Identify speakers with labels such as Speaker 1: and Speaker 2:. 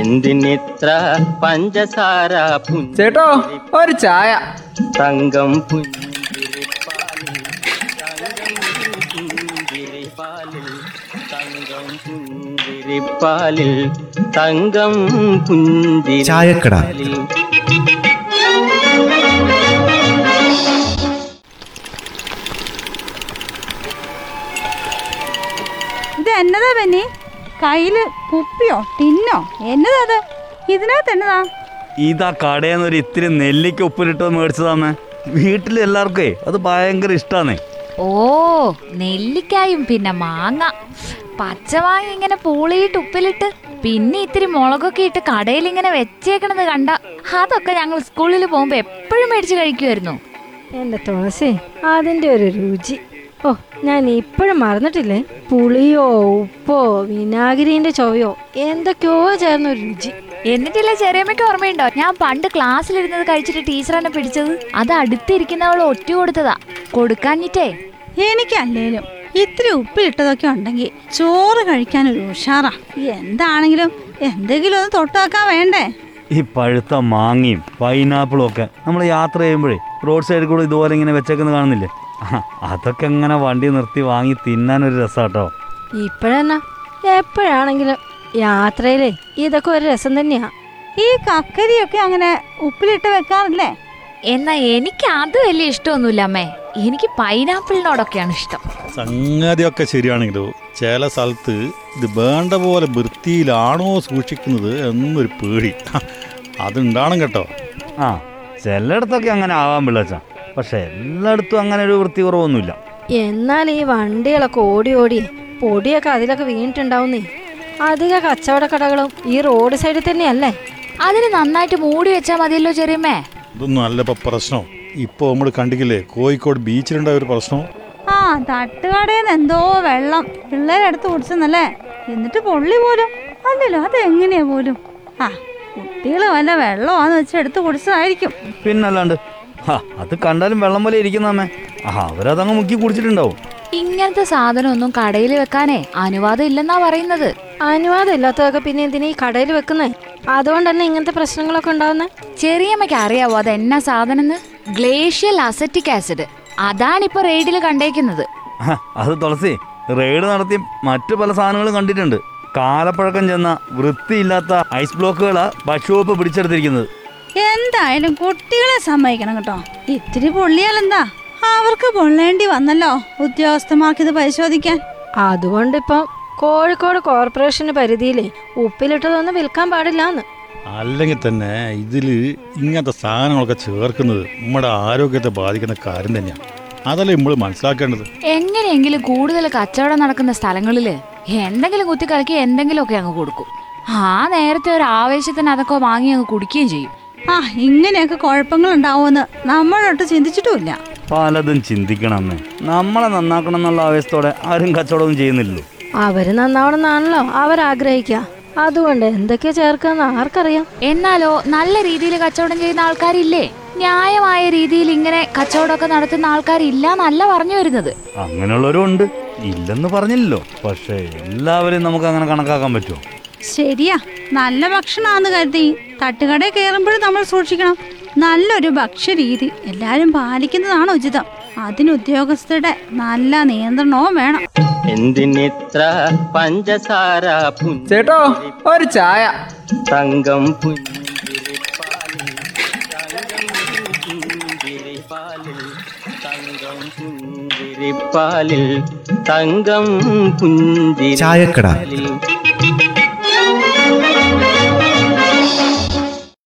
Speaker 1: എന്തിനിത്ര പഞ്ചസാര
Speaker 2: ചേട്ടോ ഒരു ചായ
Speaker 1: തങ്കം പുഞ്ചിരിപ്പാലിൽ തങ്കം പുഞ്ചിരിപ്പാലിൽ തങ്കം. പുഞ്ചിരിപ്പാലിൽ
Speaker 3: ഇത് എന്നതാ ബെന്നി കയ്യിൽ കുപ്പിയോ ടിന്നോ? എന്നതാ ഇതിനകത്ത് എന്നതാ
Speaker 4: ഇതാ കടയിൽ നിന്ന് ഒരു ഇത്തിരി നെല്ലിക്ക ഉപ്പിലിട്ട് മേടിച്ചതാന്ന്. വീട്ടിൽ എല്ലാവർക്കേ അത് ഭയങ്കര ഇഷ്ടാന്നേ.
Speaker 5: ഓ നെല്ലിക്കായും പിന്നെ മാങ്ങ. പച്ചമാങ്ങ ഇങ്ങനെ പൂളിയിട്ട് ഉപ്പിലിട്ട് പിന്നെ ഇത്തിരി മുളകൊക്കെ ഇട്ട് കടയിൽ ഇങ്ങനെ വെച്ചേക്കണത് കണ്ട അതൊക്കെ ഞങ്ങൾ സ്കൂളിൽ പോകുമ്പോ എപ്പോഴും മേടിച്ചു കഴിക്കുമായിരുന്നു
Speaker 6: എന്റെ തുളസി അതിന്റെ ഒരു രുചി. ഓ ഞാൻ ഇപ്പോഴും മറന്നിട്ടില്ലേ? പുളിയോ ഉപ്പോ വിനാഗിരിന്റെ ചൊവയോ എന്തൊക്കെയോ ചേർന്ന ഒരു രുചി.
Speaker 5: എന്നിട്ടില്ല ചെറിയമ്മയ്ക്ക് ഓർമ്മയുണ്ടോ? ഞാൻ പണ്ട് ക്ലാസ്സിലിരുന്നത് കഴിച്ചിട്ട് ടീച്ചർ എന്നെ പിടിച്ചത്. അത് അടുത്തിരിക്കുന്നവൾ ഒറ്റ കൊടുത്തതാ. കൊടുക്കാഞ്ഞിട്ടേ.
Speaker 3: എനിക്കല്ലേലും ഇത്തിരി ഉപ്പിലിട്ടതൊക്കെ ഉണ്ടെങ്കിൽ ചോറ് കഴിക്കാൻ ഒരു ഉഷാറാ. എന്താണെങ്കിലും എന്തെങ്കിലും ഒന്ന് തൊട്ടാക്കാൻ വേണ്ടേ?
Speaker 4: ഈ പഴുത്ത മാങ്ങയും പൈനാപ്പിളും ഒക്കെ നമ്മൾ യാത്ര ചെയ്യുമ്പോഴേ റോഡ് സൈഡിൽ കൂടെ ഇതുപോലെ ഇങ്ങനെ വെച്ചേക്കുന്നത് കാണുന്നില്ലേ? അതൊക്കെ എങ്ങനെ വണ്ടി നിർത്തി വാങ്ങി തിന്നാൻ ഒരു രസാട്ടോ.
Speaker 6: ഇപ്പോഴെന്നാ? എപ്പോഴാണെങ്കിലും യാത്രയിലേ ഇതൊക്കെ ഒരു രസം തന്നെയാ.
Speaker 3: ഈ കക്കരിയൊക്കെ അങ്ങനെ ഉപ്പിലിട്ട് വെക്കാറില്ലേ?
Speaker 5: എന്നാ എനിക്ക് അത് വലിയ ഇഷ്ടമൊന്നുമില്ല അമ്മേ. എനിക്ക് പൈനാപ്പിളിനോടൊക്കെയാണ് ഇഷ്ടം.
Speaker 7: സംഗതിയൊക്കെ ശരിയാണെങ്കിലും ചില സ്ഥലത്ത് ഇത് വേണ്ട പോലെ വൃത്തിയിലാണോ സൂക്ഷിക്കുന്നത് എന്നൊരു പേടി. അതുണ്ടാണ് കേട്ടോ.
Speaker 4: ആ ചിലയിടത്തൊക്കെ അങ്ങനെ ആവാൻ പിള്ളച്ച. പക്ഷെ എല്ലായിടത്തും അങ്ങനെ ഒരു വൃത്തി കുറവൊന്നുമില്ല
Speaker 6: എന്നാൽ ഈ വണ്ടികളൊക്കെ ഓടി ഓടി പൊടിയൊക്കെ അതിലൊക്കെ വീണിട്ടുണ്ടാവുന്നേ. അധിക കച്ചവട കടകളും ഈ റോഡ് സൈഡിൽ തന്നെയല്ലേ?
Speaker 5: അതിന് നന്നായിട്ട് മൂടി വെച്ചാൽ മതിയല്ലോ ചെറിയമ്മേ.
Speaker 7: ഇതൊന്നും അല്ല ഇപ്പൊ പ്രശ്നം. ഇപ്പൊ നമ്മൾ കണ്ടില്ലേ കോഴിക്കോട് ബീച്ചിലുണ്ടായ ഒരു പ്രശ്നം.
Speaker 3: ആ തട്ടുകടയിൽ നിന്ന് എന്തോ വെള്ളം പിള്ളേരെടുത്ത് കുടിച്ചെന്നല്ലേ? എന്നിട്ട് പൊള്ളി പോലും. അല്ലല്ലോ അതെങ്ങനെയാ പോലും? ആ കുട്ടികൾ വല്ല വെള്ളമാന്ന് വെച്ച് എടുത്ത് കുടിച്ചതായിരിക്കും.
Speaker 4: പിന്നല്ലാണ്ട് ഹാ അത് കണ്ടാലും വെള്ളം പോലെ ഇരിക്കുന്നമ്മേ ആ അവരതങ്ങ് മുക്കി കുടിച്ചിട്ടുണ്ടാവും.
Speaker 5: ഇങ്ങനത്തെ സാധനം ഒന്നും കടയിൽ വെക്കാനേ അനുവാദം ഇല്ലെന്നാ പറയുന്നത്.
Speaker 6: അനുവാദം ഇല്ലാത്തതൊക്കെ പിന്നെ എന്തിനാ ഈ കടയിൽ വെക്കുന്നേ? അതുകൊണ്ട് തന്നെ ഇങ്ങനത്തെ പ്രശ്നങ്ങളൊക്കെ ഉണ്ടാവുന്നേ?
Speaker 5: ചെറിയമ്മയ്ക്ക് അറിയാവോ അത് എന്നാ സാധനം ഗ്ലേഷ്യൽ അസറ്റിക് ആസിഡ്. അതാണിപ്പോ റെയ്ഡിൽ കണ്ടേക്കുന്നത്.
Speaker 4: ഹ, അത് തുളസി റെയ്ഡ് നടത്തി മറ്റു പല സാധനങ്ങളും കണ്ടിട്ടുണ്ട്. കാലപ്പഴക്കം ചെന്ന വൃത്തിയില്ലാത്ത ഐസ് ബ്ലോക്കുകളാ ഭക്ഷ്യവകുപ്പ് പിടിച്ചെടുത്തിരിക്കുന്നത്.
Speaker 3: എന്തായാലും കുട്ടികളെ സമ്മതിക്കണം കേട്ടോ. ഇത്തിരി പൊള്ളിയാലെന്താ? അവർക്ക് പൊള്ളേണ്ടി വന്നല്ലോ ഉദ്യോഗസ്ഥമാക്കിയത് ഇത് പരിശോധിക്കാൻ.
Speaker 6: അതുകൊണ്ടിപ്പം കോഴിക്കോട് കോർപ്പറേഷന് പരിധിയിലെ ഉപ്പിലിട്ടതൊന്നും വിൽക്കാൻ പാടില്ല
Speaker 7: അല്ലെങ്കിൽ തന്നെ ഇതിൽ ഇങ്ങനത്തെ സാധനങ്ങളൊക്കെ ചേർക്കുന്നത് നമ്മുടെ ആരോഗ്യത്തെ ബാധിക്കുന്ന കാര്യം തന്നെയാണ്. അതല്ലേ നമ്മൾ മനസ്സിലാക്കേണ്ടത്?
Speaker 5: എങ്ങനെയെങ്കിലും കൂടുതൽ കച്ചവടം നടക്കുന്ന സ്ഥലങ്ങളിൽ എന്തെങ്കിലും കുത്തി കലക്കി എന്തെങ്കിലുമൊക്കെ അങ്ങ് കൊടുക്കും. ആ നേരത്തെ ഒരു ആവേശത്തിന് അതൊക്കെ വാങ്ങി അങ്ങ് കുടിക്കുകയും ചെയ്യും.
Speaker 3: ആ ഇങ്ങനെയൊക്കെ കുഴപ്പങ്ങൾ ഉണ്ടാവുമെന്ന് നമ്മളൊട്ട് ചിന്തിച്ചിട്ടുമില്ല.
Speaker 4: പലതും ചിന്തിക്കണം നമ്മളെ നന്നാക്കണം എന്നുള്ള ആവേശത്തോടെ ആരും കച്ചവടവും ചെയ്യുന്നില്ലല്ലോ.
Speaker 6: അവർ നന്നാവണമെന്നാണല്ലോ അവരാഗ്രഹിക്കുക. അതുകൊണ്ട് എന്തൊക്കെയാ ചേർക്കാന്ന് ആർക്കറിയാം.
Speaker 5: എന്നാലോ നല്ല രീതിയിൽ കച്ചവടം ചെയ്യുന്ന ആൾക്കാരില്ലേ? ന്യായമായ രീതിയിൽ ഇങ്ങനെ കച്ചവടമൊക്കെ നടത്തുന്ന ആൾക്കാരില്ല എന്നല്ല പറഞ്ഞു വരുന്നത്.
Speaker 4: അങ്ങനെയുള്ളവരും ഉണ്ട്. ഇല്ലെന്ന് പറഞ്ഞില്ലല്ലോ. പക്ഷേ എല്ലാവരെയും നമുക്ക് അങ്ങനെ കണക്കാക്കാൻ പറ്റുമോ?
Speaker 3: ശരിയാ. നല്ല ഭക്ഷണമാന്ന് കരുതി. തട്ടുകടയിൽ കയറുമ്പോഴും നമ്മൾ സൂക്ഷിക്കണം. നല്ലൊരു ഭക്ഷ്യരീതി. എല്ലാവരും പാലിക്കുന്നതാണ് ഉചിതം. അതിന് ഉദ്യോഗസ്ഥരുടെ നല്ല നിയന്ത്രണവും വേണം.
Speaker 1: എന്തിനിത്ര പഞ്ചസാര
Speaker 2: ചേട്ടോ ഒരു ചായ.
Speaker 1: തങ്കം പുഞ്ചിരിപ്പാലിൽ തങ്കം പുഞ്ചിരിപ്പാലിൽ തങ്കം പുഞ്ചിരിപ്പാലിൽ തങ്കം
Speaker 8: ചായക്കട.